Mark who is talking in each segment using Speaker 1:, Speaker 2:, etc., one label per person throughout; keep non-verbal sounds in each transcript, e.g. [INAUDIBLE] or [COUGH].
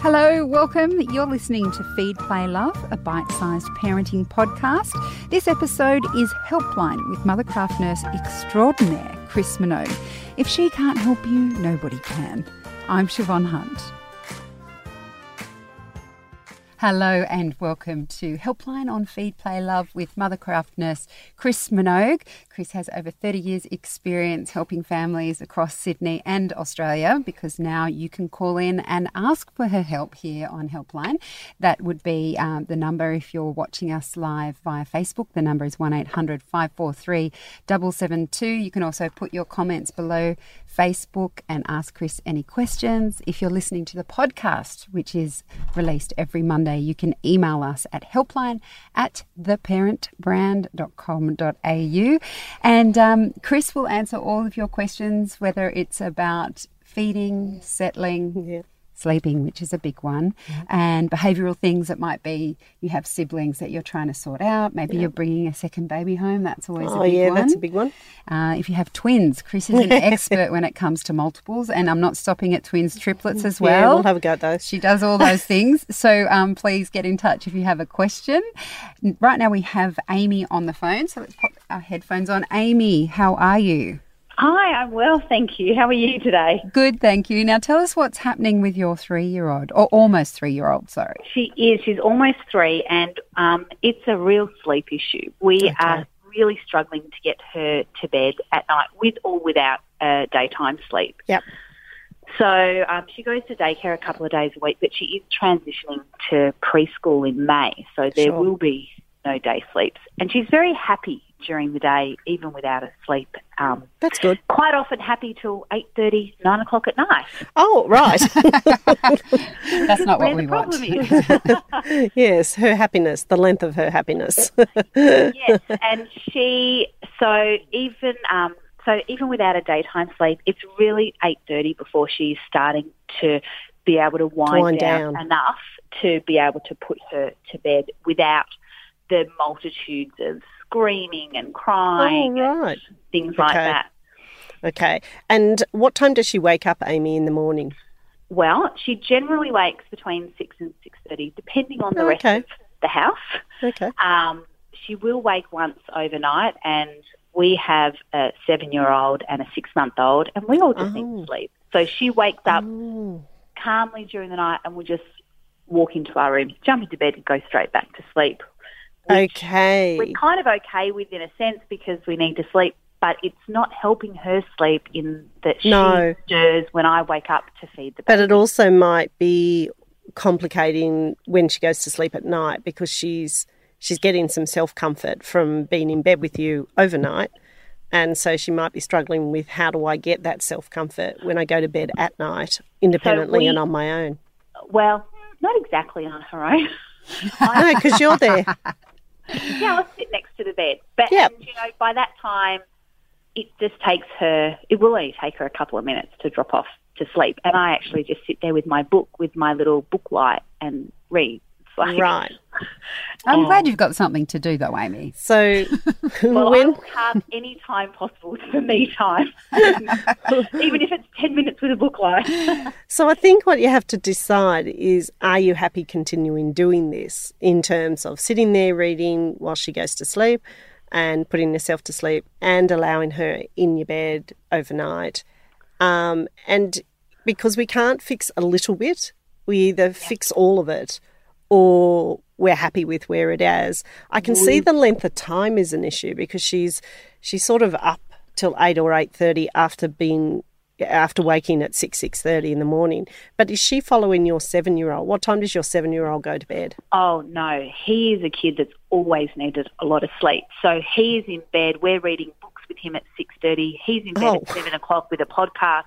Speaker 1: Hello, welcome. You're listening to Feed, Play, Love, a bite sized parenting podcast. This episode is Helpline with Mothercraft nurse extraordinaire Chris Minogue. If she can't help you, nobody can. I'm Siobhan Hunt. Hello and welcome to Helpline on Feed Play Love with Mothercraft nurse Chris Minogue. Chris has over 30 years experience helping families across Sydney and Australia because now you can call in and ask for her help here on Helpline. That would be um, the number if you're watching us live via Facebook. The number is 1800 543 772. You can also put your comments below Facebook and ask Chris any questions. If you're listening to the podcast, which is released every Monday, you can email us at helpline at theparentbrand.com.au. And um, Chris will answer all of your questions, whether it's about feeding, settling.
Speaker 2: Yeah
Speaker 1: sleeping, which is a big one, and behavioural things It might be you have siblings that you're trying to sort out. Maybe you're bringing a second baby home. That's always
Speaker 2: Oh,
Speaker 1: a big
Speaker 2: yeah,
Speaker 1: one.
Speaker 2: that's a big one.
Speaker 1: Uh, if you have twins, Chris is an expert when it comes to multiples, and I'm not stopping at twins, triplets as well.
Speaker 2: Yeah, we'll have a go at those.
Speaker 1: She does all those [LAUGHS] things. So um, please get in touch if you have a question. Right now we have Amy on the phone, so let's pop our headphones on. Amy, how are you?
Speaker 3: Hi, I'm well, thank you. How are you today?
Speaker 1: Good, thank you. Now tell us what's happening with your three-year-old, or almost three-year-old. Sorry.
Speaker 3: She is. She's almost three, and um, it's a real sleep issue. We are really struggling to get her to bed at night, with or without uh, daytime sleep.
Speaker 2: Yep.
Speaker 3: So um, she goes to daycare a couple of days a week, but she is transitioning to preschool in May, so there
Speaker 2: Sure.
Speaker 3: will be no day sleeps. And she's very happy during the day, even without a sleep. Um,
Speaker 2: That's good.
Speaker 3: quite often happy till eight thirty, nine o'clock at night.
Speaker 2: Oh, right. [LAUGHS]
Speaker 1: That's not what we want. [LAUGHS]
Speaker 2: yes, her happiness, the length of her happiness. [LAUGHS]
Speaker 3: yes, and she so even um, so even without a daytime sleep, it's really eight thirty before she's starting to be able to wind,
Speaker 2: wind
Speaker 3: down,
Speaker 2: down.
Speaker 3: enough to be able to put her to bed without the multitudes of screaming and crying
Speaker 2: oh, right.
Speaker 3: and things like
Speaker 2: Okay.
Speaker 3: that.
Speaker 2: Okay. And what time does she wake up, Amy, in the morning?
Speaker 3: Well, she generally wakes between six and six thirty, depending on the rest
Speaker 2: Okay.
Speaker 3: of the house.
Speaker 2: Okay.
Speaker 3: Um, she will wake once overnight, and we have a seven-year-old and a six-month-old, and we all just
Speaker 2: Oh.
Speaker 3: need sleep. So she wakes up
Speaker 2: Oh,
Speaker 3: calmly during the night, and we'll just walk into our room, jump into bed, and go straight back to sleep.
Speaker 2: Okay.
Speaker 3: We're kind of okay with in a sense because we need to sleep, but it's not helping her sleep in that she
Speaker 2: No.
Speaker 3: stirs when I wake up to feed the baby.
Speaker 2: But it also might be complicating when she goes to sleep at night because she's she's getting some self comfort from being in bed with you overnight. And so she might be struggling with how do I get that self comfort when I go to bed at night independently
Speaker 3: we-
Speaker 2: and on my own?
Speaker 3: Well, not exactly on her own. [LAUGHS]
Speaker 2: No, because you're there. [LAUGHS]
Speaker 3: yeah, I'll sit next to the bed. But
Speaker 2: Yep.
Speaker 3: and, you know, by that time, it just takes her. It will only take her a couple of minutes to drop off to sleep, and I actually just sit there with my book, with my little book light, and read. [LAUGHS] Like,
Speaker 2: Right. [LAUGHS]
Speaker 1: I'm
Speaker 3: Oh.
Speaker 1: glad you've got something to do, though, Amy.
Speaker 2: So [LAUGHS] [LAUGHS]
Speaker 3: well, I will have any time possible for me time, even if it's ten minutes with a book light.
Speaker 2: So I think what you have to decide is are you happy continuing doing this in terms of sitting there reading while she goes to sleep and putting herself to sleep and allowing her in your bed overnight. Um, and because we can't fix a little bit, we either fix all of it or we're happy with where it is. I can see the length of time is an issue because she's she's sort of up till eight or eight thirty after being after waking at six six thirty in the morning. But is she following your seven year old? What time does your seven year old go to bed?
Speaker 3: Oh no, he is a kid that's always needed a lot of sleep. So he is in bed. We're reading books with him at six thirty. He's in bed
Speaker 2: Oh.
Speaker 3: at seven o'clock with a podcast.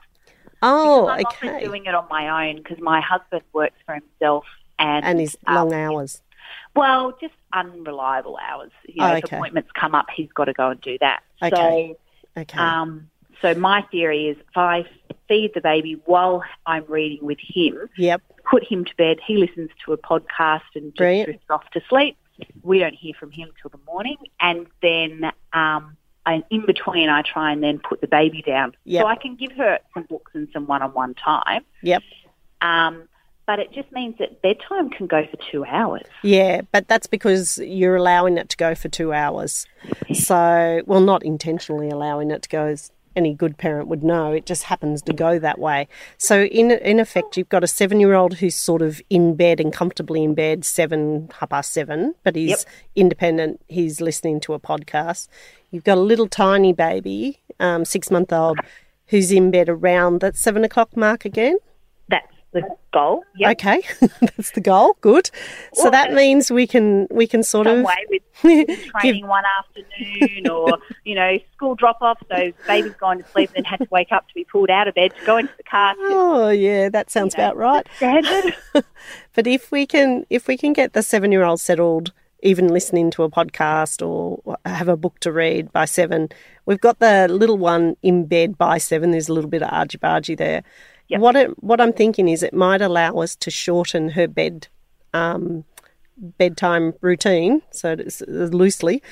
Speaker 2: Oh,
Speaker 3: I'm often
Speaker 2: okay.
Speaker 3: doing it on my own because my husband works for himself and
Speaker 2: And his
Speaker 3: um,
Speaker 2: long hours.
Speaker 3: Well, just unreliable hours. You
Speaker 2: Oh,
Speaker 3: know, if appointments come up, he's got to go and do that.
Speaker 2: Okay.
Speaker 3: So,
Speaker 2: Okay.
Speaker 3: um, so my theory is if I feed the baby while I'm reading with him,
Speaker 2: yep.
Speaker 3: put him to bed, he listens to a podcast and just drifts off to sleep. We don't hear from him till the morning, and then um, and in between, I try and then put the baby down
Speaker 2: Yep.
Speaker 3: so I can give her some books and some one-on-one time.
Speaker 2: Yep.
Speaker 3: Um, but it just means that bedtime can go for two hours.
Speaker 2: Yeah, but that's because you're allowing it to go for two hours. So, well, not intentionally allowing it to go as any good parent would know. It just happens to go that way. So, in in effect, you've got a seven year old who's sort of in bed and comfortably in bed, seven half past seven, but he's
Speaker 3: Yep.
Speaker 2: independent. He's listening to a podcast. You've got a little tiny baby, um, six month old, who's in bed around that seven o'clock mark again.
Speaker 3: The goal. Yep.
Speaker 2: Okay, [LAUGHS] that's the goal. Good. So that means we can we can sort of
Speaker 3: way with [LAUGHS]
Speaker 2: give-
Speaker 3: training one afternoon or, [LAUGHS] you know, school drop off. So baby's gone to sleep and then had to wake up to be pulled out of bed to go into the car. To,
Speaker 2: Oh yeah, that sounds
Speaker 3: you know,
Speaker 2: about right.
Speaker 3: Standard.
Speaker 2: But if we can if we can get the seven year old settled, even listening to a podcast or have a book to read by seven, we've got the little one in bed by seven. There's a little bit of argy bargy there.
Speaker 3: Yep.
Speaker 2: What it, what I'm thinking is it might allow us to shorten her bed um, bedtime routine, so it's loosely,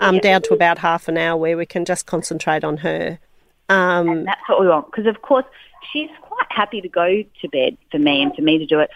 Speaker 2: um, down to about half an hour where we can just concentrate on her. Um,
Speaker 3: And that's what we want. Because, of course, she's quite happy to go to bed for me and for me to do it.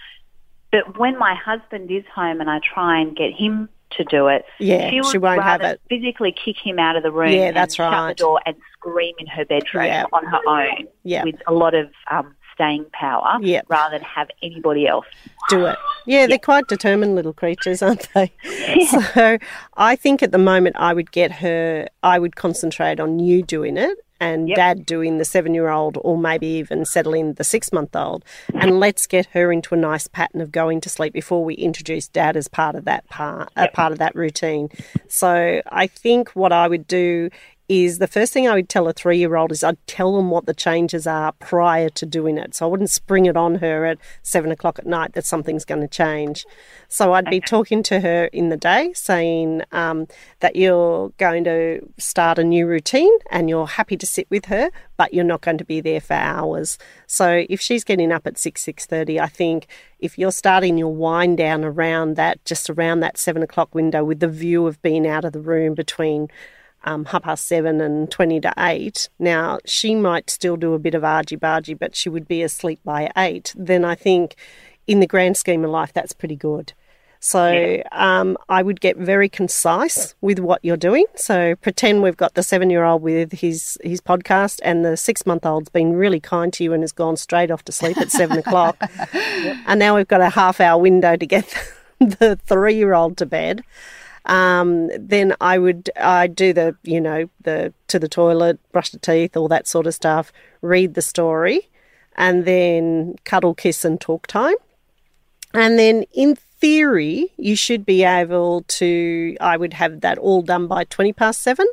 Speaker 3: But when my husband is home and I try and get him to do it,
Speaker 2: Yeah,
Speaker 3: she,
Speaker 2: she won't have it.
Speaker 3: physically kick him out of the room
Speaker 2: Yeah,
Speaker 3: and
Speaker 2: that's
Speaker 3: shut the door and scream in her bedroom
Speaker 2: Yeah.
Speaker 3: on her own
Speaker 2: Yeah.
Speaker 3: with a lot of um, staying power
Speaker 2: Yeah.
Speaker 3: rather than have anybody else.
Speaker 2: do it. Yeah, they're quite determined little creatures, aren't they? [LAUGHS] [LAUGHS] So I think at the moment I would get her, I would concentrate on you doing it and
Speaker 3: Yep.
Speaker 2: dad doing the seven year old or maybe even settling the six month old. And let's get her into a nice pattern of going to sleep before we introduce dad as part of that part, a part of that routine. So I think what I would do is the first thing I would tell a three year old is I'd tell them what the changes are prior to doing it. So I wouldn't spring it on her at seven o'clock at night that something's going to change. So I'd be talking to her in the day saying um, that you're going to start a new routine and you're happy to sit with her, but you're not going to be there for hours. So if she's getting up at six, six thirty, I think if you're starting your wind down around that, just around that seven o'clock window with the view of being out of the room between um, half past seven and 20 to eight. Now, she might still do a bit of argy bargy, but she would be asleep by eight. Then I think, in the grand scheme of life, that's pretty good. So um, I would get very concise with what you're doing. So pretend we've got the seven year old with his, his podcast, and the six month old's been really kind to you and has gone straight off to sleep at seven o'clock. [LAUGHS] And now we've got a half hour window to get [LAUGHS] the three year old to bed um, then I would I do the you know the to the toilet, brush the teeth, all that sort of stuff. Read the story, and then cuddle, kiss, and talk time. And then in theory, you should be able to. I would have that all done by twenty past seven.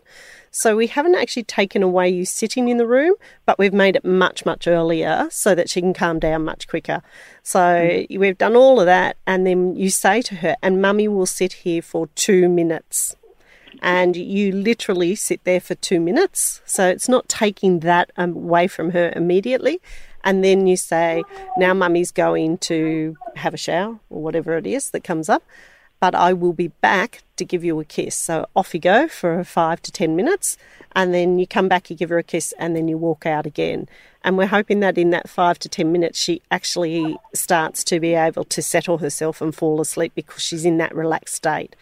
Speaker 2: So we haven't actually taken away you sitting in the room, but we've made it much, much earlier so that she can calm down much quicker. So mm-hmm. we've done all of that, and then you say to her, and mummy will sit here for two minutes. And you literally sit there for two minutes. So it's not taking that um, away from her immediately. And then you say, now mummy's going to have a shower or whatever it is that comes up but I will be back to give you a kiss. So off you go for five to 10 minutes, and then you come back, you give her a kiss, and then you walk out again. And we're hoping that in that five to 10 minutes, she actually starts to be able to settle herself and fall asleep because she's in that relaxed state.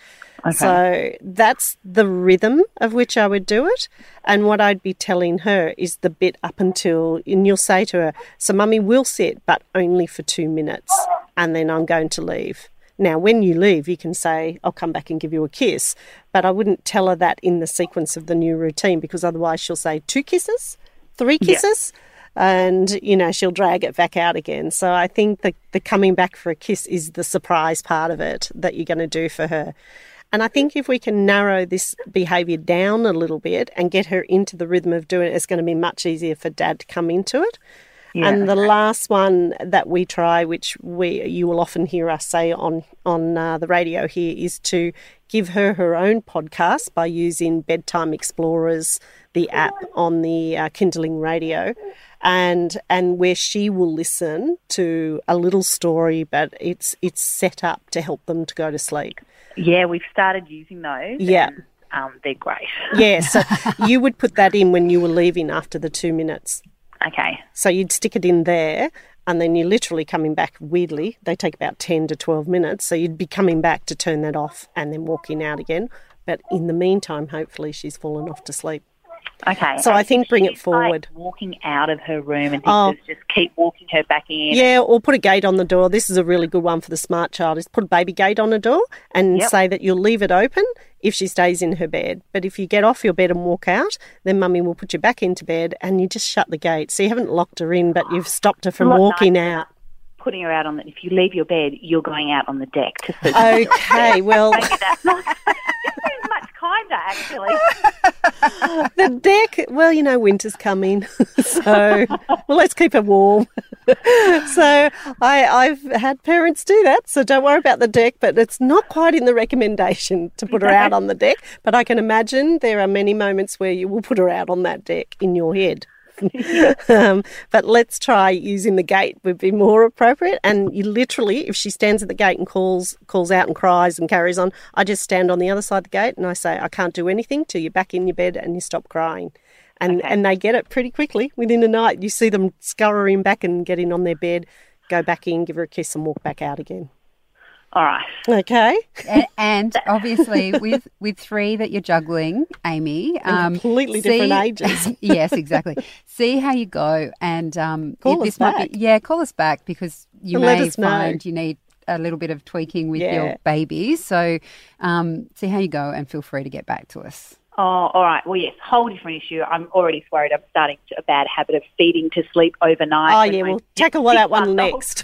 Speaker 2: So that's the rhythm of which I would do it. And what I'd be telling her is the bit up until, and you'll say to her, So, mummy will sit, but only for two minutes, and then I'm going to leave. Now, when you leave, you can say, I'll come back and give you a kiss. But I wouldn't tell her that in the sequence of the new routine because otherwise she'll say two kisses, three kisses, and, you know, she'll drag it back out again. So I think the, the coming back for a kiss is the surprise part of it that you're going to do for her. And I think if we can narrow this behaviour down a little bit and get her into the rhythm of doing it, it's going to be much easier for dad to come into it. And the last one that we try, which we you will often hear us say on on uh, the radio here, is to give her her own podcast by using Bedtime Explorers, the app on the uh, Kinderling radio, and and where she will listen to a little story, but it's it's set up to help them to go to sleep.
Speaker 3: Yeah, we've started using those.
Speaker 2: Yeah.
Speaker 3: and, um, they're great. [LAUGHS]
Speaker 2: Yeah, so [LAUGHS] you would put that in when you were leaving after the two minutes.
Speaker 3: Okay.
Speaker 2: So you'd stick it in there, and then you're literally coming back weirdly. They take about 10 to 12 minutes. So you'd be coming back to turn that off and then walking out again. But in the meantime, hopefully she's fallen off to sleep.
Speaker 3: Okay.
Speaker 2: So I
Speaker 3: and
Speaker 2: think bring it forward.
Speaker 3: Like walking out of her room and
Speaker 2: Oh.
Speaker 3: just keep walking her back in.
Speaker 2: Yeah, or put a gate on the door. This is a really good one for the smart child. Is put a baby gate on the door and
Speaker 3: Yep.
Speaker 2: say that you'll leave it open if she stays in her bed. But if you get off your bed and walk out, then mummy will put you back into bed and you just shut the gate. So you haven't locked her in, but you've stopped her from walking
Speaker 3: nicer.
Speaker 2: out.
Speaker 3: Putting her out on the. If you leave your bed, you're going out on the deck to sleep.
Speaker 2: Okay, [LAUGHS] well, [LAUGHS]
Speaker 3: Maybe that's not. this is much kinder, actually. [LAUGHS]
Speaker 2: the deck, well, you know, winter's coming. [LAUGHS] so, well, let's keep it warm. [LAUGHS] so, I, I've had parents do that. So, don't worry about the deck, but it's not quite in the recommendation to put her out on the deck. But I can imagine there are many moments where you will put her out on that deck in your head. [LAUGHS] um, but let's try using the gate would be more appropriate. And you literally, if she stands at the gate and calls calls out and cries and carries on, I just stand on the other side of the gate and I say, I can't do anything till you're back in your bed and you stop crying. And
Speaker 3: Okay.
Speaker 2: and they get it pretty quickly within a night. You see them scurrying back and getting on their bed, go back in, give her a kiss, and walk back out again.
Speaker 3: All right.
Speaker 2: Okay,
Speaker 1: and, [LAUGHS] and obviously with with three that you're juggling, Amy, um,
Speaker 2: completely different [LAUGHS] ages.
Speaker 1: yes, exactly. See how you go, and um,
Speaker 2: Call
Speaker 1: this
Speaker 2: us
Speaker 1: might
Speaker 2: back.
Speaker 1: be yeah, call us back because you
Speaker 2: And
Speaker 1: may
Speaker 2: us know.
Speaker 1: find you need a little bit of tweaking with
Speaker 2: Yeah.
Speaker 1: your babies. So um, see how you go, and feel free to get back to us.
Speaker 3: Oh, all right. Well, yes, whole different issue. I'm already worried. I'm starting to, a bad habit of feeding to sleep overnight.
Speaker 2: oh yeah, we'll tackle that one next.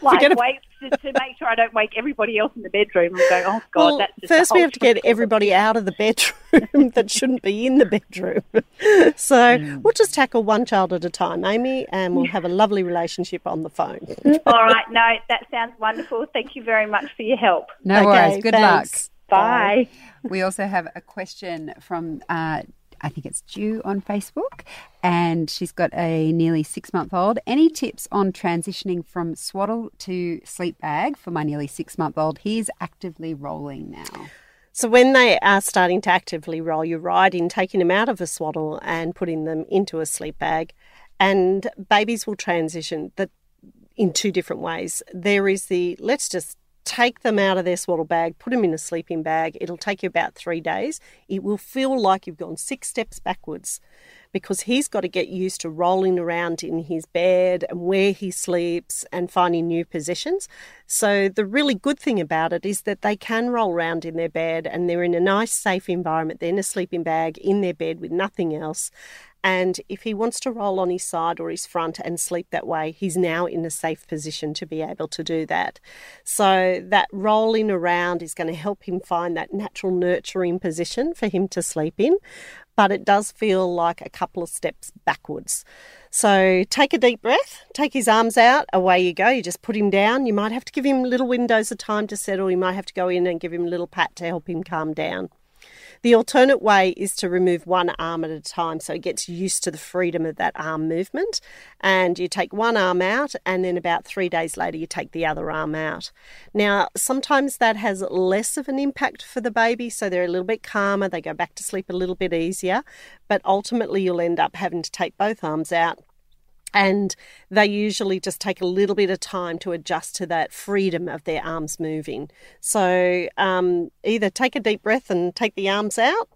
Speaker 3: Like,
Speaker 2: Forget ab-
Speaker 3: wait to, to make sure I don't wake everybody else in the bedroom. I'm going, oh God,
Speaker 2: well,
Speaker 3: that's just
Speaker 2: first we have to get everybody out of the bedroom [LAUGHS] that shouldn't be in the bedroom. [LAUGHS] so
Speaker 3: Hmm.
Speaker 2: we'll just tackle one child at a time, Amy, and we'll have a lovely relationship on the phone. [LAUGHS]
Speaker 3: All right. No, that sounds wonderful. Thank you very much for your help.
Speaker 1: No
Speaker 2: Okay,
Speaker 1: worries. Good
Speaker 2: thanks.
Speaker 3: Bye.
Speaker 1: luck. We also have a question from. Uh, I think it's Jew on Facebook, and she's got a nearly six month old. Any tips on transitioning from swaddle to sleep bag for my nearly six month old? He's actively rolling now.
Speaker 2: So when they are starting to actively roll, you're right in taking them out of a swaddle and putting them into a sleep bag. And babies will transition that in two different ways. There is the let's just take them out of their swaddle bag, put them in a sleeping bag. It'll take you about three days. It will feel like you've gone six steps backwards because he's got to get used to rolling around in his bed and where he sleeps and finding new positions. So, the really good thing about it is that they can roll around in their bed and they're in a nice, safe environment. They're in a sleeping bag in their bed with nothing else. And if he wants to roll on his side or his front and sleep that way, he's now in a safe position to be able to do that. So that rolling around is going to help him find that natural nurturing position for him to sleep in. But it does feel like a couple of steps backwards. So take a deep breath, take his arms out, away you go. You just put him down. You might have to give him little windows of time to settle. You might have to go in and give him a little pat to help him calm down. The alternate way is to remove one arm at a time so it gets used to the freedom of that arm movement. And you take one arm out, and then about three days later, you take the other arm out. Now, sometimes that has less of an impact for the baby, so they're a little bit calmer, they go back to sleep a little bit easier, but ultimately, you'll end up having to take both arms out and they usually just take a little bit of time to adjust to that freedom of their arms moving. So um, either take a deep breath and take the arms out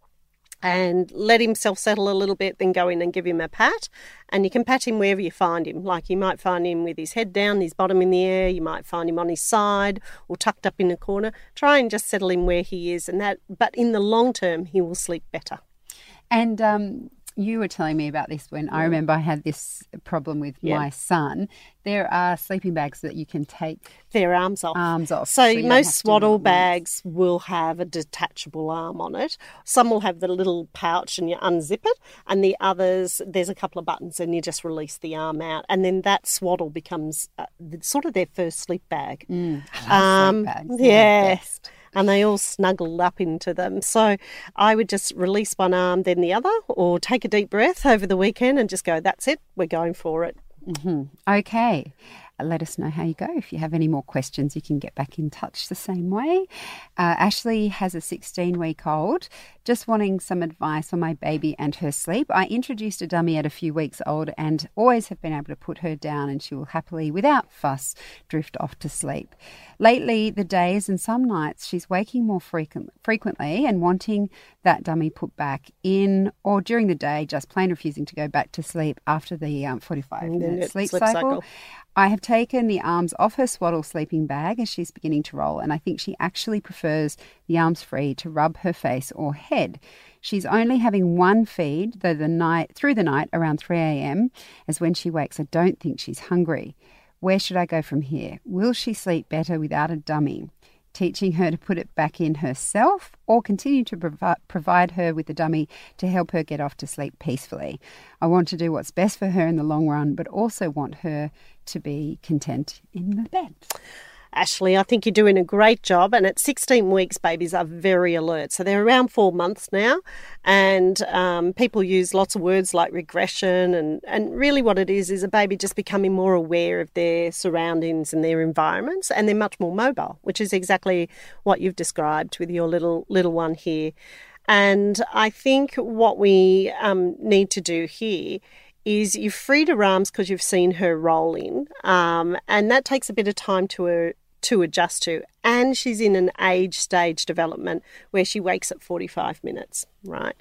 Speaker 2: and let himself settle a little bit, then go in and give him a pat. And you can pat him wherever you find him. Like you might find him with his head down, his bottom in the air, you might find him on his side or tucked up in a corner. Try and just settle him where he is and that but in the long term he will sleep better.
Speaker 1: And um, you were telling me about this when I remember I had this problem with
Speaker 2: Yeah.
Speaker 1: my son. There are sleeping bags that you can take
Speaker 2: Their arms off.
Speaker 1: arms off.
Speaker 2: So,
Speaker 1: you
Speaker 2: most
Speaker 1: to do it
Speaker 2: swaddle bags will have a detachable arm on it. Some will have the little pouch and you unzip it, and the others there's a couple of buttons and you just release the arm out, and then that swaddle becomes uh, sort of their first sleep bag.
Speaker 1: Mm, love sleep
Speaker 2: Um,
Speaker 1: bags.
Speaker 2: Yeah. And they all snuggle up into them. So I would just release one arm, then the other, or take a deep breath over the weekend and just go, that's it, we're going for it.
Speaker 1: Okay. let us know how you go. If you have any more questions, you can get back in touch the same way. Uh, Ashley has a 16 week old, just wanting some advice on my baby and her sleep. I introduced a dummy at a few weeks old and always have been able to put her down, and she will happily, without fuss, drift off to sleep. Lately, the days and some nights, she's waking more frequent, frequently and wanting that dummy put back in, or during the day, just plain refusing to go back to sleep after the um, 45 minute sleep, sleep cycle. cycle. I have taken the arms off her swaddle sleeping bag as she's beginning to roll, and I think she actually prefers the arms free to rub her face or head. She's only having one feed though the night through the night around 3 a.m. as when she wakes I don't think she's hungry. Where should I go from here? Will she sleep better without a dummy? teaching her to put it back in herself or continue to provi- provide her with a dummy to help her get off to sleep peacefully. I want to do what's best for her in the long run, but also want her to be content in the bed.
Speaker 2: Ashley. I think you're doing a great job. And at 16 weeks, babies are very alert. So they're around four months now. And um, people use lots of words like regression. And, and really, what it is, is a baby just becoming more aware of their surroundings and their environments. And they're much more mobile, which is exactly what you've described with your little, little one here. And I think what we um, need to do here is you've freed her arms because you've seen her rolling, um, and that takes a bit of time to uh, to adjust to. And she's in an age stage development where she wakes at 45 minutes, right?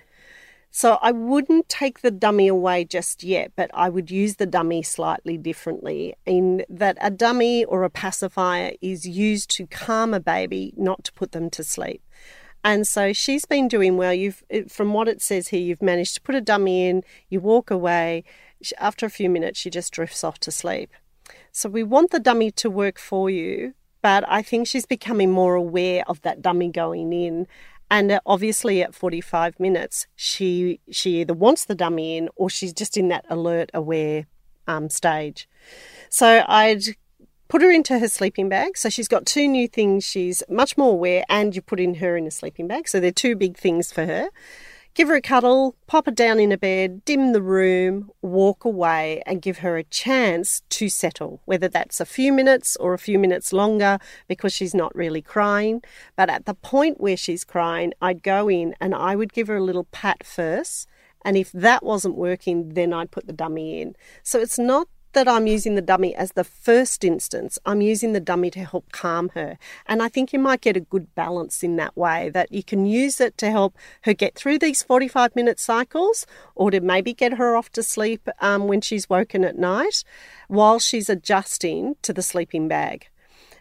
Speaker 2: So I wouldn't take the dummy away just yet, but I would use the dummy slightly differently in that a dummy or a pacifier is used to calm a baby, not to put them to sleep. And so she's been doing well. You've, from what it says here, you've managed to put a dummy in, you walk away. After a few minutes, she just drifts off to sleep. So we want the dummy to work for you, but I think she's becoming more aware of that dummy going in. And uh, obviously, at 45 minutes, she she either wants the dummy in or she's just in that alert, aware um, stage. So I'd put her into her sleeping bag. So she's got two new things. She's much more aware, and you put in her in a sleeping bag. So they're two big things for her give her a cuddle, pop her down in a bed, dim the room, walk away, and give her a chance to settle, whether that's a few minutes or a few minutes longer because she's not really crying. But at the point where she's crying, I'd go in and I would give her a little pat first. And if that wasn't working, then I'd put the dummy in. So it's not that I'm using the dummy as the first instance. I'm using the dummy to help calm her. And I think you might get a good balance in that way that you can use it to help her get through these 45 minute cycles or to maybe get her off to sleep um, when she's woken at night while she's adjusting to the sleeping bag.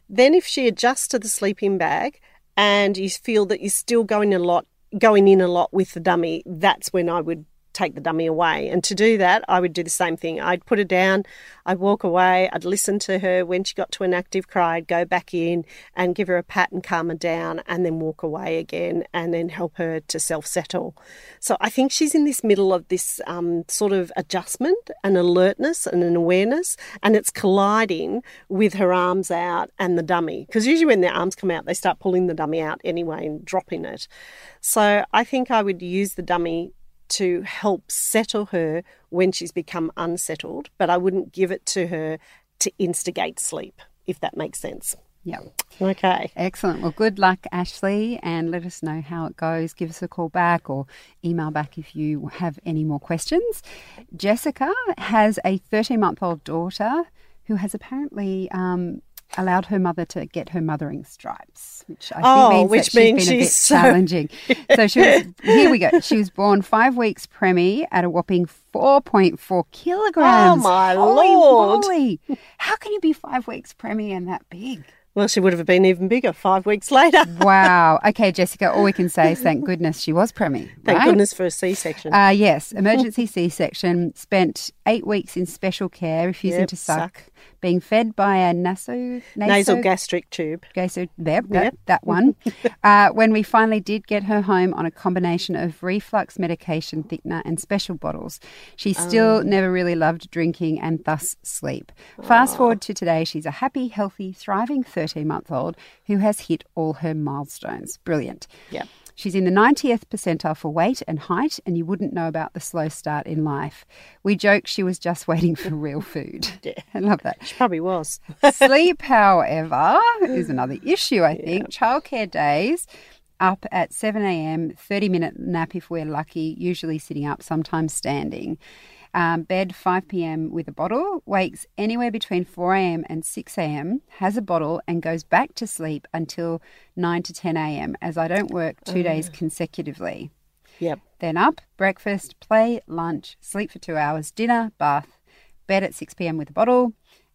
Speaker 2: Then, if she adjusts to the sleeping bag and you feel that you're still going a lot, going in a lot with the dummy, that's when I would take the dummy away. And to do that, I would do the same thing. I'd put her down, I'd walk away, I'd listen to her. When she got to an active cry, I'd go back in and give her a pat and calm her down, and then walk away again and then help her to self settle. So I think she's in this middle of this um, sort of adjustment and alertness and an awareness, and it's colliding with her arms out and the dummy. Because usually when their arms come out, they start pulling the dummy out anyway and dropping it. So I think I would use the dummy to help settle her when she's become unsettled, but I wouldn't give it to her to instigate sleep, if that makes sense.
Speaker 1: Yeah.
Speaker 2: Okay.
Speaker 1: Excellent. Well, good luck, Ashley, and let us know how it goes. Give us a call back or email back if you have any more questions. Jessica has a 13 month old daughter who has apparently um, allowed her mother to get her mothering stripes, which I oh, think means which that means she's been a bit so... challenging. [LAUGHS] so she was here we go. She was born five weeks preemie at a whopping four point four kilograms.
Speaker 2: Oh my Holy lord!
Speaker 1: Moly. How can you be five weeks preemie and that big?
Speaker 2: Well, she would have been even bigger five weeks later. [LAUGHS]
Speaker 1: wow. Okay, Jessica, all we can say is thank goodness she was preemie.
Speaker 2: Thank goodness for a C section.
Speaker 1: Uh, yes, emergency C section. Spent eight weeks in special care, refusing yep, to suck. suck being fed by a naso,
Speaker 2: naso nasal gastric tube.
Speaker 1: Gaso, there, yep. that one. [LAUGHS] uh, when we finally did get her home on a combination of reflux medication, thickener, and special bottles, she still um. never really loved drinking and thus sleep. Fast forward to today, she's a happy, healthy, thriving 13 month old who has hit all her milestones. Brilliant.
Speaker 2: Yeah.
Speaker 1: She's in the 90th percentile for weight and height, and you wouldn't know about the slow start in life. We joke she was just waiting for real food. [LAUGHS]
Speaker 2: Yeah.
Speaker 1: I love that.
Speaker 2: She probably was. [LAUGHS]
Speaker 1: Sleep, however, is another issue, I think. Childcare days up at 7 a.m., 30 minute nap if we're lucky, usually sitting up, sometimes standing. Um, bed 5 p.m. with a bottle, wakes anywhere between 4 a.m. and 6 a.m., has a bottle, and goes back to sleep until 9 to 10 a.m., as I don't work two days consecutively.
Speaker 2: Yep.
Speaker 1: Then up, breakfast, play, lunch, sleep for two hours, dinner, bath, bed at 6 p.m. with a bottle,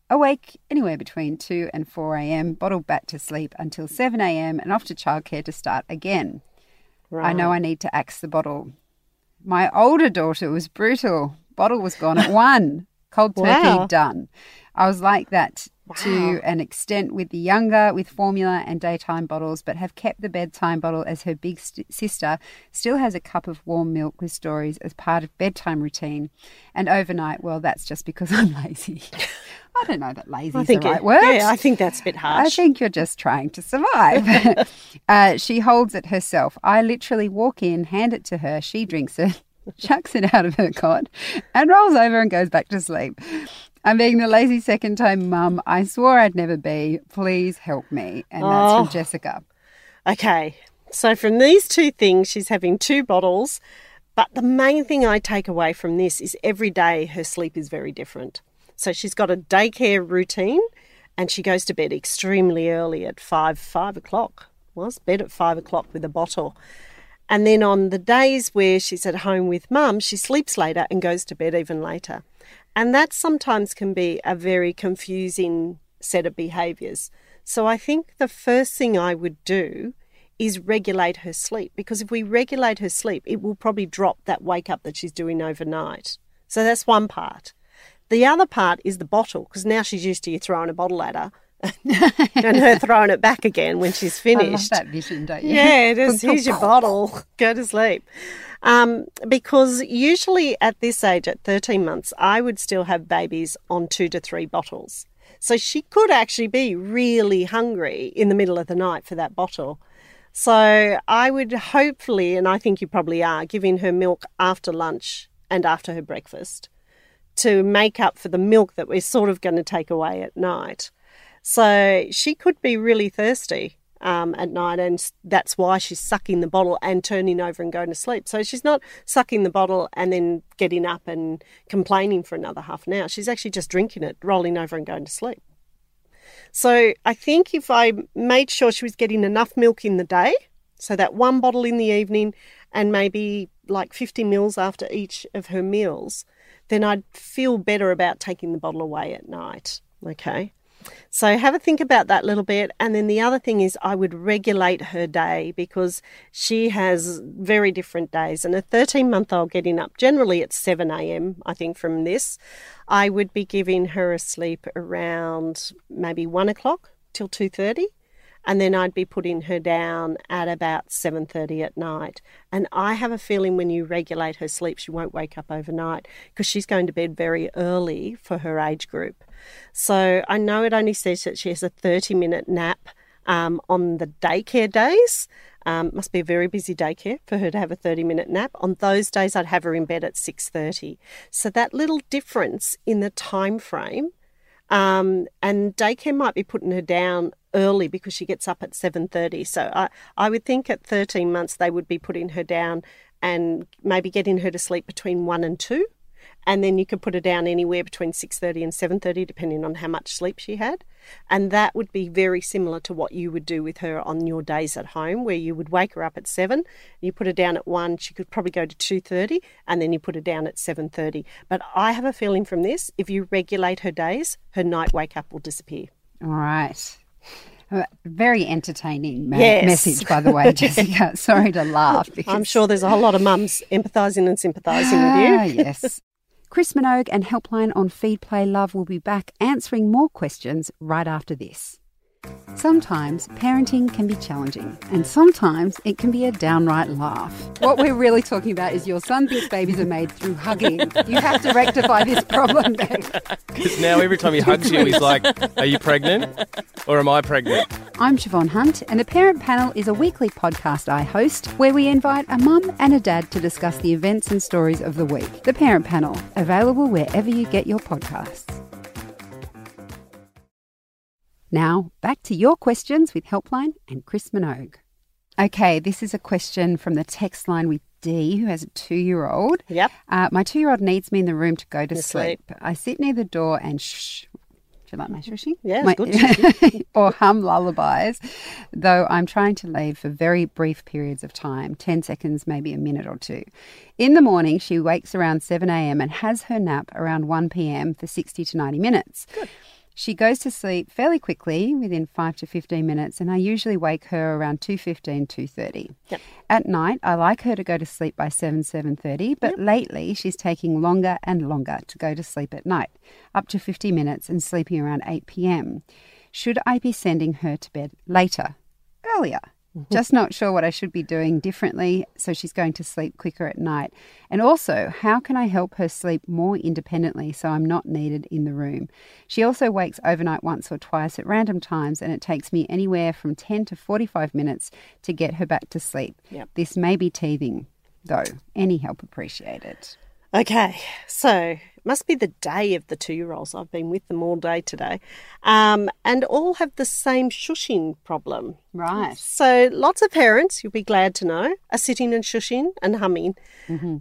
Speaker 1: awake anywhere between 2 and 4 a.m., bottle back to sleep until 7 a.m., and off to childcare to start again.
Speaker 2: Right.
Speaker 1: I know I need to axe the bottle. My older daughter was brutal. Bottle was gone at one. Cold turkey
Speaker 2: Wow.
Speaker 1: done. I was like that to an extent with the younger, with formula and daytime bottles, but have kept the bedtime bottle as her big st- sister still has a cup of warm milk with stories as part of bedtime routine. And overnight, well, that's just because I'm lazy. [LAUGHS] I don't know that lazy is the right
Speaker 2: it-
Speaker 1: word.
Speaker 2: Yeah, I think that's a bit harsh.
Speaker 1: I think you're just trying to survive. [LAUGHS] [LAUGHS] uh, she holds it herself. I literally walk in, hand it to her. She drinks it, chucks it out of her cot, and rolls over and goes back to sleep. I'm being the lazy second time mum. I swore I'd never be. Please help me. And that's
Speaker 2: Oh.
Speaker 1: from Jessica.
Speaker 2: Okay, so from these two things, she's having two bottles. But the main thing I take away from this is every day her sleep is very different. So she's got a daycare routine and she goes to bed extremely early at five, five o'clock. Was bed at five o'clock with a bottle. And then on the days where she's at home with mum, she sleeps later and goes to bed even later. And that sometimes can be a very confusing set of behaviours. So I think the first thing I would do is regulate her sleep because if we regulate her sleep, it will probably drop that wake up that she's doing overnight. So that's one part. The other part is the bottle because now she's used to you throwing a bottle at her [LAUGHS] and her throwing it back again when she's
Speaker 1: I love
Speaker 2: finished.
Speaker 1: that vision, don't you?
Speaker 2: Yeah, it is. [LAUGHS] Here's your bottle. Go to sleep. Um, because usually at this age, at 13 months, I would still have babies on two to three bottles. So she could actually be really hungry in the middle of the night for that bottle. So I would hopefully, and I think you probably are, giving her milk after lunch and after her breakfast to make up for the milk that we're sort of going to take away at night. So she could be really thirsty um, at night, and that's why she's sucking the bottle and turning over and going to sleep. So she's not sucking the bottle and then getting up and complaining for another half an hour. She's actually just drinking it, rolling over and going to sleep. So I think if I made sure she was getting enough milk in the day, so that one bottle in the evening and maybe like 50 mils after each of her meals, then I'd feel better about taking the bottle away at night. Okay. So have a think about that little bit. And then the other thing is, I would regulate her day because she has very different days. And a 13 month old getting up generally at 7 a.m., I think, from this, I would be giving her a sleep around maybe 1 o'clock till 2.30 and then I'd be putting her down at about 7:30 at night. And I have a feeling when you regulate her sleep she won't wake up overnight because she's going to bed very early for her age group. So I know it only says that she has a 30-minute nap um, on the daycare days. Um, must be a very busy daycare for her to have a 30-minute nap. On those days I'd have her in bed at 6:30. So that little difference in the time frame um, and daycare might be putting her down early because she gets up at 7.30 so I, I would think at 13 months they would be putting her down and maybe getting her to sleep between 1 and 2 and then you could put her down anywhere between 6.30 and 7.30 depending on how much sleep she had and that would be very similar to what you would do with her on your days at home where you would wake her up at 7 you put her down at 1 she could probably go to 2.30 and then you put her down at 7.30 but i have a feeling from this if you regulate her days her night wake up will disappear
Speaker 1: All right. Uh, Very entertaining ma-
Speaker 2: Yes.
Speaker 1: message, by the way, Jessica. [LAUGHS] Sorry to laugh. Because
Speaker 2: i'm sure there's a whole lot of mums empathising and sympathising with you
Speaker 1: Ah, yes. Chris Minogue and Helpline on Feed Play Love will be back answering more questions right after this. Sometimes parenting can be challenging, and sometimes it can be a downright laugh. What we're really talking about is your son thinks babies are made through hugging. You have to rectify this problem.
Speaker 4: Because [LAUGHS] now every time he hugs you, he's like, Are you pregnant? Or am I pregnant?
Speaker 1: I'm Siobhan Hunt, and the Parent Panel is a weekly podcast I host where we invite a mum and a dad to discuss the events and stories of the week. The Parent Panel, available wherever you get your podcasts. Now, back to your questions with Helpline and Chris Minogue. Okay, this is a question from the text line with D, who has a two year old.
Speaker 2: Yep.
Speaker 1: Uh, my two year old needs me in the room to go to sleep.
Speaker 2: sleep.
Speaker 1: I sit near the door and shh. Do you like my shushing?
Speaker 2: Yeah,
Speaker 1: My-
Speaker 2: good [LAUGHS]
Speaker 1: or hum lullabies, though I'm trying to leave for very brief periods of time 10 seconds, maybe a minute or two. In the morning, she wakes around 7 a.m. and has her nap around 1 p.m. for 60 to 90 minutes. She goes to sleep fairly quickly, within 5 to 15 minutes, and I usually wake her around 2.15, 2.30.
Speaker 2: Yep.
Speaker 1: At night, I like her to go to sleep by 7, 7.30, but lately she's taking longer and longer to go to sleep at night, up to 50 minutes and sleeping around 8 p.m. Should I be sending her to bed later, earlier? [LAUGHS] Just not sure what I should be doing differently, so she's going to sleep quicker at night. And also, how can I help her sleep more independently so I'm not needed in the room? She also wakes overnight once or twice at random times, and it takes me anywhere from 10 to 45 minutes to get her back to sleep.
Speaker 2: Yep.
Speaker 1: This may be teething, though. Any help appreciated.
Speaker 2: Okay, so must be the day of the two year olds. I've been with them all day today. Um, and all have the same shushing problem.
Speaker 1: Right.
Speaker 2: So lots of parents, you'll be glad to know, are sitting and shushing and humming.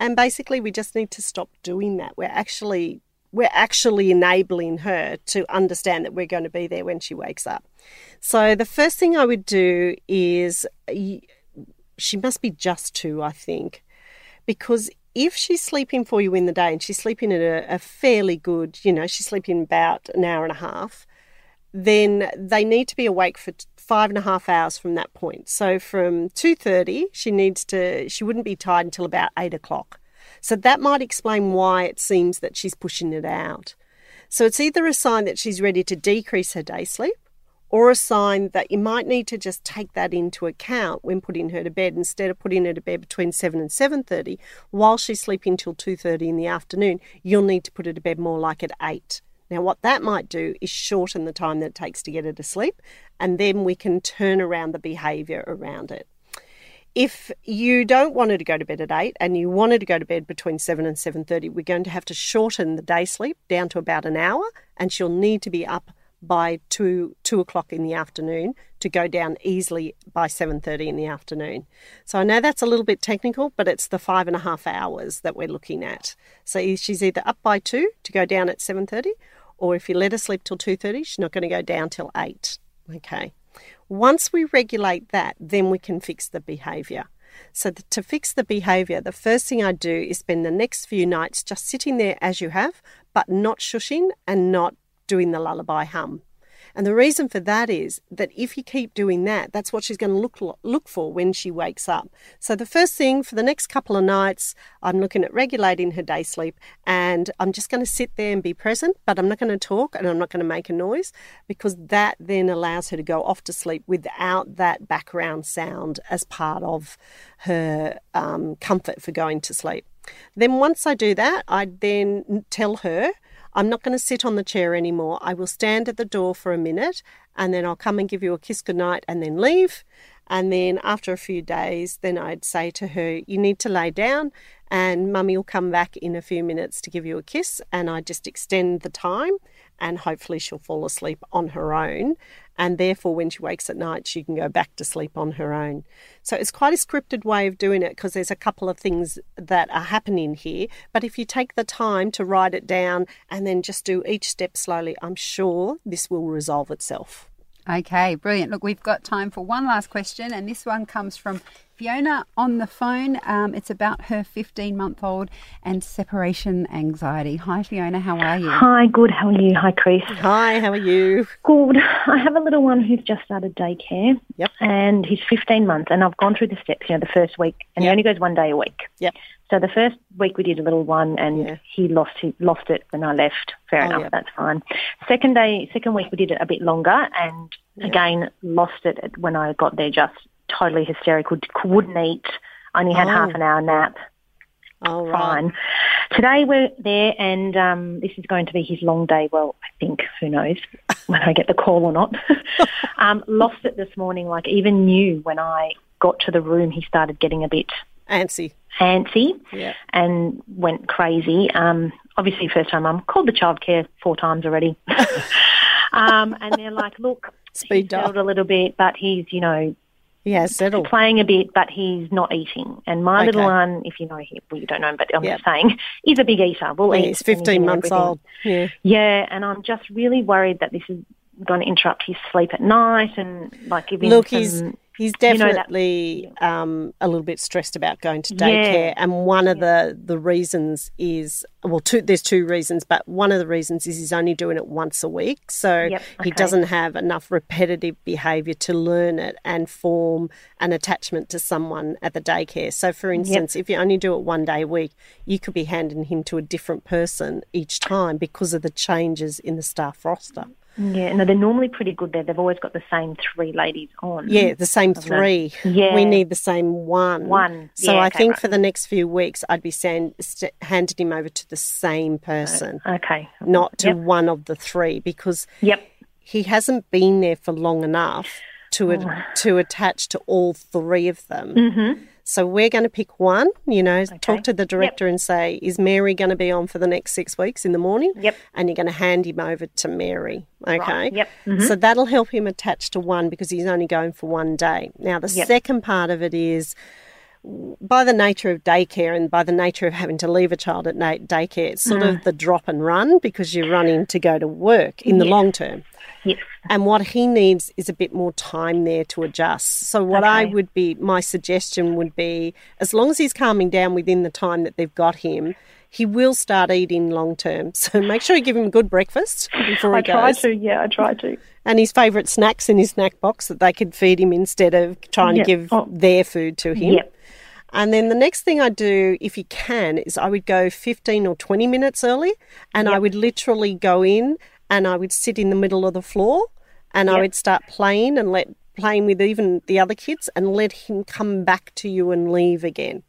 Speaker 2: And basically we just need to stop doing that. We're actually we're actually enabling her to understand that we're going to be there when she wakes up. So the first thing I would do is she must be just two, I think, because if she's sleeping for you in the day and she's sleeping at a, a fairly good, you know, she's sleeping about an hour and a half, then they need to be awake for five and a half hours from that point. So from two thirty, she needs to. She wouldn't be tired until about eight o'clock. So that might explain why it seems that she's pushing it out. So it's either a sign that she's ready to decrease her day sleep, or a sign that you might need to just take that into account when putting her to bed instead of putting her to bed between 7 and 7:30 while she's sleeping till 2:30 in the afternoon. You'll need to put her to bed more like at 8 now what that might do is shorten the time that it takes to get her to sleep and then we can turn around the behavior around it. If you don't want her to go to bed at 8 and you want her to go to bed between 7 and 7.30 we're going to have to shorten the day sleep down to about an hour and she'll need to be up by 2 2 o'clock in the afternoon to go down easily by 7.30 in the afternoon. So i know that's a little bit technical but it's the five and a half hours that we're looking at. So she's either up by 2 to go down at 7.30 or if you let her sleep till 2.30 she's not going to go down till 8 okay. Once we regulate that, then we can fix the behaviour. So, to fix the behaviour, the first thing I do is spend the next few nights just sitting there as you have, but not shushing and not doing the lullaby hum. And the reason for that is that if you keep doing that, that's what she's going to look look for when she wakes up. So the first thing for the next couple of nights, I'm looking at regulating her day sleep, and I'm just going to sit there and be present, but I'm not going to talk and I'm not going to make a noise because that then allows her to go off to sleep without that background sound as part of her um, comfort for going to sleep. Then once I do that, I then tell her I'm not going to sit on the chair anymore. I will stand at the door for a minute and then I'll come and give you a kiss goodnight and then leave. And then after a few days, then I'd say to her, You need to lay down and mummy will come back in a few minutes to give you a kiss. And I just extend the time and hopefully she'll fall asleep on her own. And therefore, when she wakes at night, she can go back to sleep on her own. So it's quite a scripted way of doing it because there's a couple of things that are happening here. But if you take the time to write it down and then just do each step slowly, I'm sure this will resolve itself.
Speaker 1: Okay, brilliant. Look, we've got time for one last question, and this one comes from Fiona on the phone. Um, it's about her 15 month old and separation anxiety. Hi, Fiona, how are you?
Speaker 4: Hi, good. How are you? Hi, Chris.
Speaker 2: Hi, how are you?
Speaker 4: Good. I have a little one who's just started daycare.
Speaker 2: Yep.
Speaker 4: And he's 15 months, and I've gone through the steps, you know, the first week, and he only goes one day a week.
Speaker 2: Yep.
Speaker 4: So the first week we did a little one, and
Speaker 2: Yeah.
Speaker 4: he lost he lost it when I left. Fair
Speaker 2: Oh,
Speaker 4: enough,
Speaker 2: yep.
Speaker 4: that's fine. Second day, second week we did it a bit longer, and again lost it when I got there. Just totally hysterical, wouldn't eat. Only had
Speaker 2: Oh.
Speaker 4: half an hour nap.
Speaker 2: Right.
Speaker 4: fine. Today we're there, and um, this is going to be his long day. Well, I think who knows [LAUGHS] when I get the call or not. [LAUGHS] um, lost it this morning. Like even knew when I got to the room, he started getting a bit
Speaker 2: Antsy.
Speaker 4: antsy
Speaker 2: Yeah.
Speaker 4: and went crazy. Um, obviously, first time mum called the childcare four times already. [LAUGHS] um, and they're like, look,
Speaker 2: Speed
Speaker 4: he's settled a little bit, but he's, you know,
Speaker 2: He has settled.
Speaker 4: playing a bit, but he's not eating. And my little one, if you know him, well, you don't know him, but I'm
Speaker 2: Yep.
Speaker 4: just saying, he's a big eater. Will
Speaker 2: Yeah,
Speaker 4: eat.
Speaker 2: he's 15 months
Speaker 4: everything.
Speaker 2: old. Yeah.
Speaker 4: Yeah, and I'm just really worried that this is going to interrupt his sleep at night and like give him
Speaker 2: Look,
Speaker 4: some,
Speaker 2: he's he's
Speaker 4: you know that-
Speaker 2: definitely um, a little bit stressed about going to daycare,
Speaker 4: Yeah.
Speaker 2: and one of the the reasons is well, two there's two reasons, but one of the reasons is he's only doing it once a week, so
Speaker 4: Yep,
Speaker 2: he doesn't have enough repetitive behaviour to learn it and form an attachment to someone at the daycare. So, for instance, if you only do it one day a week, you could be handing him to a different person each time because of the changes in the staff roster.
Speaker 4: Yeah. No, they're normally pretty good there. They've always got the same three ladies on.
Speaker 2: Yeah, the same three.
Speaker 4: Yeah.
Speaker 2: We need the same one.
Speaker 4: One.
Speaker 2: So
Speaker 4: Yeah,
Speaker 2: I
Speaker 4: okay,
Speaker 2: think
Speaker 4: right.
Speaker 2: for the next few weeks, I'd be saying, st- handing him over to the same person,
Speaker 4: Okay.
Speaker 2: not to
Speaker 4: Yep.
Speaker 2: one of the three, because
Speaker 4: Yep.
Speaker 2: he hasn't been there for long enough to
Speaker 4: Oh.
Speaker 2: to attach to all three of them.
Speaker 4: Mm-hmm.
Speaker 2: So we're going to pick one. You know,
Speaker 4: Okay.
Speaker 2: talk to the director and say, "Is Mary going to be on for the next six weeks in the morning?"
Speaker 4: Yep.
Speaker 2: And you're going to hand him over to Mary. Okay.
Speaker 4: Right. Yep. Mm-hmm.
Speaker 2: So that'll help him attach to one because he's only going for one day. Now the
Speaker 4: Yep.
Speaker 2: second part of it is by the nature of daycare and by the nature of having to leave a child at daycare, it's sort
Speaker 4: Mm.
Speaker 2: of the drop and run because you're running to go to work in the long term.
Speaker 4: Yes.
Speaker 2: And what he needs is a bit more time there to adjust. So, what I would be, my suggestion would be, as long as he's calming down within the time that they've got him, he will start eating long term. [LAUGHS] So, make sure you give him a good breakfast before he
Speaker 4: I try to. Yeah, I try to.
Speaker 2: and his favourite snacks in his snack box that they could feed him instead of trying
Speaker 4: Yeah.
Speaker 2: to give
Speaker 4: Oh.
Speaker 2: their food to him.
Speaker 4: Yep.
Speaker 2: And then the next thing I do, if you can, is I would go 15 or 20 minutes early and I would literally go in and I would sit in the middle of the floor and I would start playing and let playing with even the other kids and let him come back to you and leave again.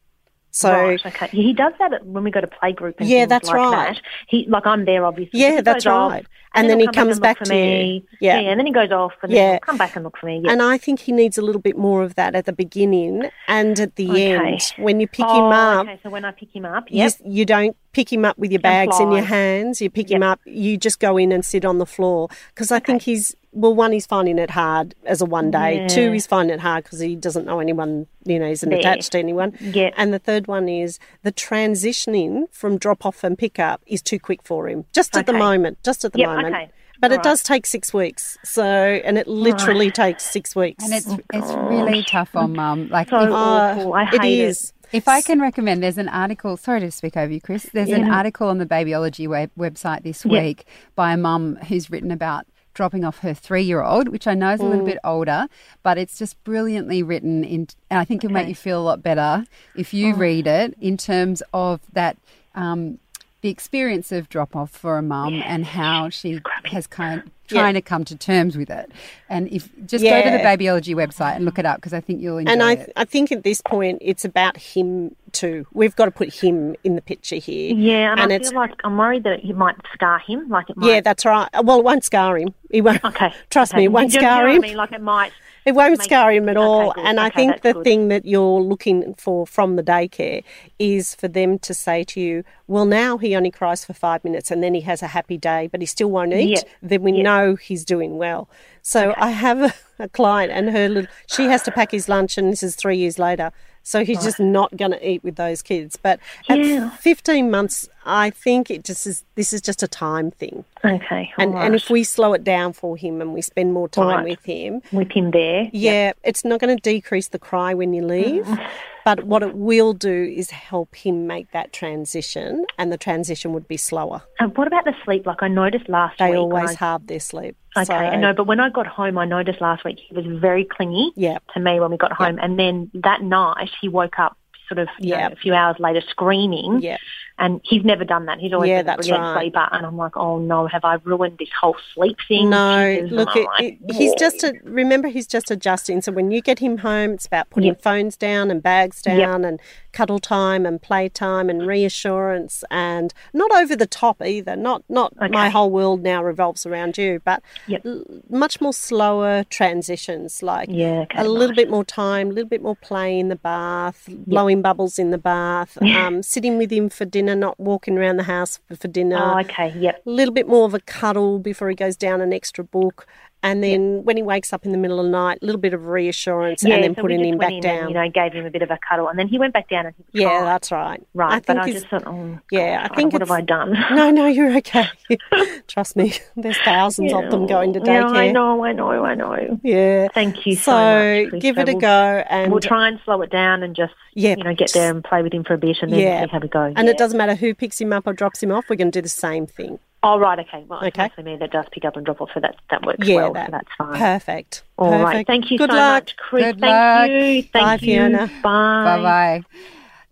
Speaker 2: So
Speaker 4: right, okay. He does that when we go to playgroup and
Speaker 2: Yeah, that's
Speaker 4: like
Speaker 2: right.
Speaker 4: that. He like I'm there obviously.
Speaker 2: Yeah,
Speaker 4: he
Speaker 2: that's
Speaker 4: goes off,
Speaker 2: right. And then
Speaker 4: he'll come
Speaker 2: comes
Speaker 4: and
Speaker 2: back
Speaker 4: look
Speaker 2: to
Speaker 4: me.
Speaker 2: Yeah.
Speaker 4: and then he goes off and
Speaker 2: Yeah.
Speaker 4: come back and look for me. Yeah.
Speaker 2: And I think he needs a little bit more of that at the beginning and at the
Speaker 4: Okay.
Speaker 2: end. When you pick
Speaker 4: oh,
Speaker 2: him up,
Speaker 4: Okay, so when I pick him up,
Speaker 2: you, you don't pick him up with your bags in your hands. You pick him up, you just go in and sit on the floor. Because I think he's, well, one, he's finding it hard as a one day.
Speaker 4: Yeah.
Speaker 2: Two, he's finding it hard because he doesn't know anyone, you know, he's
Speaker 4: not
Speaker 2: attached to anyone.
Speaker 4: Yeah.
Speaker 2: And the third one is the transitioning from drop off and pick up is too quick for him, just at the moment, just at the
Speaker 4: Yep,
Speaker 2: moment.
Speaker 4: okay.
Speaker 2: But it
Speaker 4: All right.
Speaker 2: does take six weeks. So, and it oh. literally takes six weeks.
Speaker 1: And it's oh, it's really tough on mum. Like
Speaker 4: So
Speaker 1: if, oh,
Speaker 4: awful. I hate it.
Speaker 2: is.
Speaker 1: if I can recommend, there's an article. Sorry to speak over you, Chris. There's an article on the Babyology web, website this
Speaker 4: Yeah.
Speaker 1: week by a mum who's written about dropping off her three-year-old, which I know is a
Speaker 2: Mm.
Speaker 1: little bit older, but it's just brilliantly written. In, and I think it'll make you feel a lot better if you read it in terms of that. Um, the experience of drop off for a mum and how she has kind of trying to come to terms with it. And if just go to the Babyology website and look it up because I think you'll enjoy
Speaker 2: And I,
Speaker 1: it.
Speaker 2: I think at this point it's about him too. We've got to put him in the picture here.
Speaker 4: Yeah, and,
Speaker 2: And
Speaker 4: I
Speaker 2: it's-
Speaker 4: feel like I'm worried that it might scar him. Like it might.
Speaker 2: Yeah, that's right. Well, it won't scar him. He won't.
Speaker 4: Okay. [LAUGHS]
Speaker 2: Trust
Speaker 4: okay.
Speaker 2: me, it won't
Speaker 4: You know- you know
Speaker 2: scar
Speaker 4: what I
Speaker 2: him.
Speaker 4: mean? Like it might.
Speaker 2: It won't
Speaker 4: make-
Speaker 2: scar him at
Speaker 4: Okay,
Speaker 2: all. And I think the
Speaker 4: good.
Speaker 2: thing that you're looking for from the daycare is for them to say to you, well, now he only cries for five minutes and then he has a happy day, but he still won't eat. Then we know he's doing well. So I have a, [LAUGHS] a client and her little, she has to pack his lunch and this is three years later. So he's just not going to eat with those kids. But at
Speaker 4: Yeah.
Speaker 2: 15 months, I think it just is, this is just a time thing.
Speaker 4: Okay.
Speaker 2: And,
Speaker 4: all
Speaker 2: and if we slow it down for him and we spend more time
Speaker 4: Right.
Speaker 2: with him,
Speaker 4: with him there.
Speaker 2: yeah, it's not going to decrease the cry when you leave, mm. But what it will do is help him make that transition, and the transition would be slower.
Speaker 4: And what about the sleep? Like I noticed last
Speaker 2: They
Speaker 4: week. when
Speaker 2: always
Speaker 4: I,
Speaker 2: halve their sleep.
Speaker 4: Okay,
Speaker 2: so,
Speaker 4: I know, but when I got home, I noticed last week he was very clingy
Speaker 2: Yeah.
Speaker 4: to me when we got home, and then that night he woke up sort of you know, a few hours later screaming.
Speaker 2: Yeah.
Speaker 4: And he's never done that. He's always
Speaker 2: Yeah,
Speaker 4: been a brilliant
Speaker 2: right.
Speaker 4: sleeper. And I'm like, oh no, have I ruined this whole sleep thing?
Speaker 2: No,
Speaker 4: Jesus.
Speaker 2: look, it,
Speaker 4: I'm
Speaker 2: it, he's just a, remember he's just adjusting. So when you get him home, it's about putting
Speaker 4: Yep.
Speaker 2: phones down and bags
Speaker 4: Yep.
Speaker 2: down and cuddle time and play time and reassurance and not over the top either. Not not
Speaker 4: Okay.
Speaker 2: my whole world now revolves around you, but
Speaker 4: Yep.
Speaker 2: l- much more slower transitions. Like
Speaker 4: Yeah, okay,
Speaker 2: a little bit more time, a little bit more play in the bath, blowing bubbles in the bath, [LAUGHS] um, sitting with him for dinner, not walking around the house for, for dinner.
Speaker 4: Oh, okay. Yep.
Speaker 2: A little bit more of a cuddle before he goes down an extra book. And then when he wakes up in the middle of the night, a little bit of reassurance
Speaker 4: Yeah,
Speaker 2: and then
Speaker 4: so
Speaker 2: putting him back
Speaker 4: in
Speaker 2: down.
Speaker 4: And, you know, gave him a bit of a cuddle, and then he went back down and he was
Speaker 2: yeah, that's right.
Speaker 4: right.
Speaker 2: I
Speaker 4: but
Speaker 2: think
Speaker 4: I just thought, oh,
Speaker 2: yeah, I think
Speaker 4: what have I done? [LAUGHS]
Speaker 2: No, no, you're okay. [LAUGHS] Trust me, there's thousands of them going to daycare.
Speaker 4: Yeah, I know, I know, I know.
Speaker 2: Yeah.
Speaker 4: Thank you so,
Speaker 2: So,
Speaker 4: much.
Speaker 2: Give it a go and
Speaker 4: We'll try and slow it down and just
Speaker 2: Yeah,
Speaker 4: you know get there and play with him for a bit and then
Speaker 2: Yeah.
Speaker 4: how we go.
Speaker 2: and
Speaker 4: yeah.
Speaker 2: it doesn't matter who picks him up or drops him off, we're going to do the same thing.
Speaker 4: Oh right, okay. Well,
Speaker 2: Okay.
Speaker 4: okay. Mostly me that does pick up and drop off, so that that works
Speaker 2: Yeah,
Speaker 4: well.
Speaker 2: that-
Speaker 4: so that's fine.
Speaker 2: Perfect.
Speaker 4: All right.
Speaker 2: Perfect.
Speaker 4: Thank you
Speaker 2: Good
Speaker 4: so
Speaker 2: luck.
Speaker 4: much, Chris.
Speaker 1: Good
Speaker 4: Thank
Speaker 1: luck.
Speaker 4: you. Thank
Speaker 2: Bye,
Speaker 4: you.
Speaker 2: Fiona.
Speaker 4: Bye.
Speaker 1: Bye bye.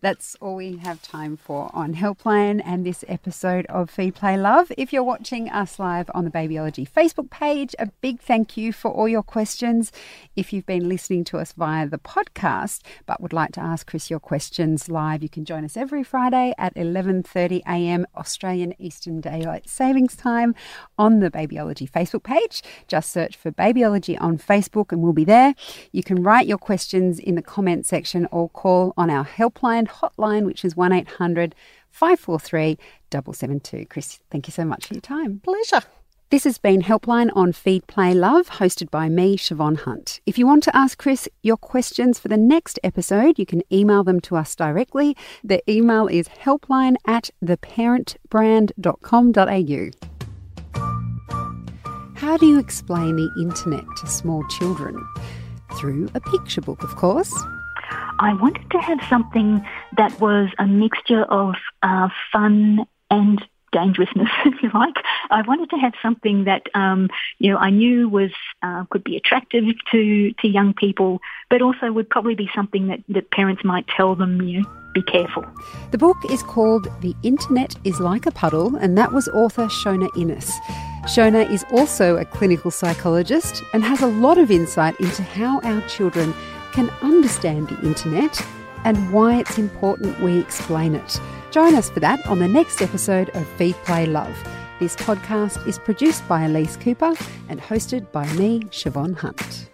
Speaker 1: That's all we have time for on Helpline and this episode of Feed Play Love. If you're watching us live on the Babyology Facebook page, a big thank you for all your questions. If you've been listening to us via the podcast but would like to ask Chris your questions live, you can join us every Friday at 11:30 a.m. Australian Eastern Daylight Savings Time on the Babyology Facebook page. Just search for Babyology on Facebook and we'll be there. You can write your questions in the comment section or call on our helpline hotline, which is 1 800 543 772. Chris, thank you so much for your time.
Speaker 2: Pleasure.
Speaker 1: This has been Helpline on Feed Play Love, hosted by me, Siobhan Hunt. If you want to ask Chris your questions for the next episode, you can email them to us directly. The email is helpline at theparentbrand.com.au. How do you explain the internet to small children? Through a picture book, of course.
Speaker 5: I wanted to have something that was a mixture of uh, fun and dangerousness, [LAUGHS] if you like. I wanted to have something that um, you know I knew was uh, could be attractive to to young people, but also would probably be something that, that parents might tell them, you know, be careful.
Speaker 1: The book is called The Internet is Like a Puddle, and that was author Shona Innes. Shona is also a clinical psychologist and has a lot of insight into how our children can understand the internet and why it's important we explain it. Join us for that on the next episode of Feed Play Love. This podcast is produced by Elise Cooper and hosted by me, Siobhan Hunt.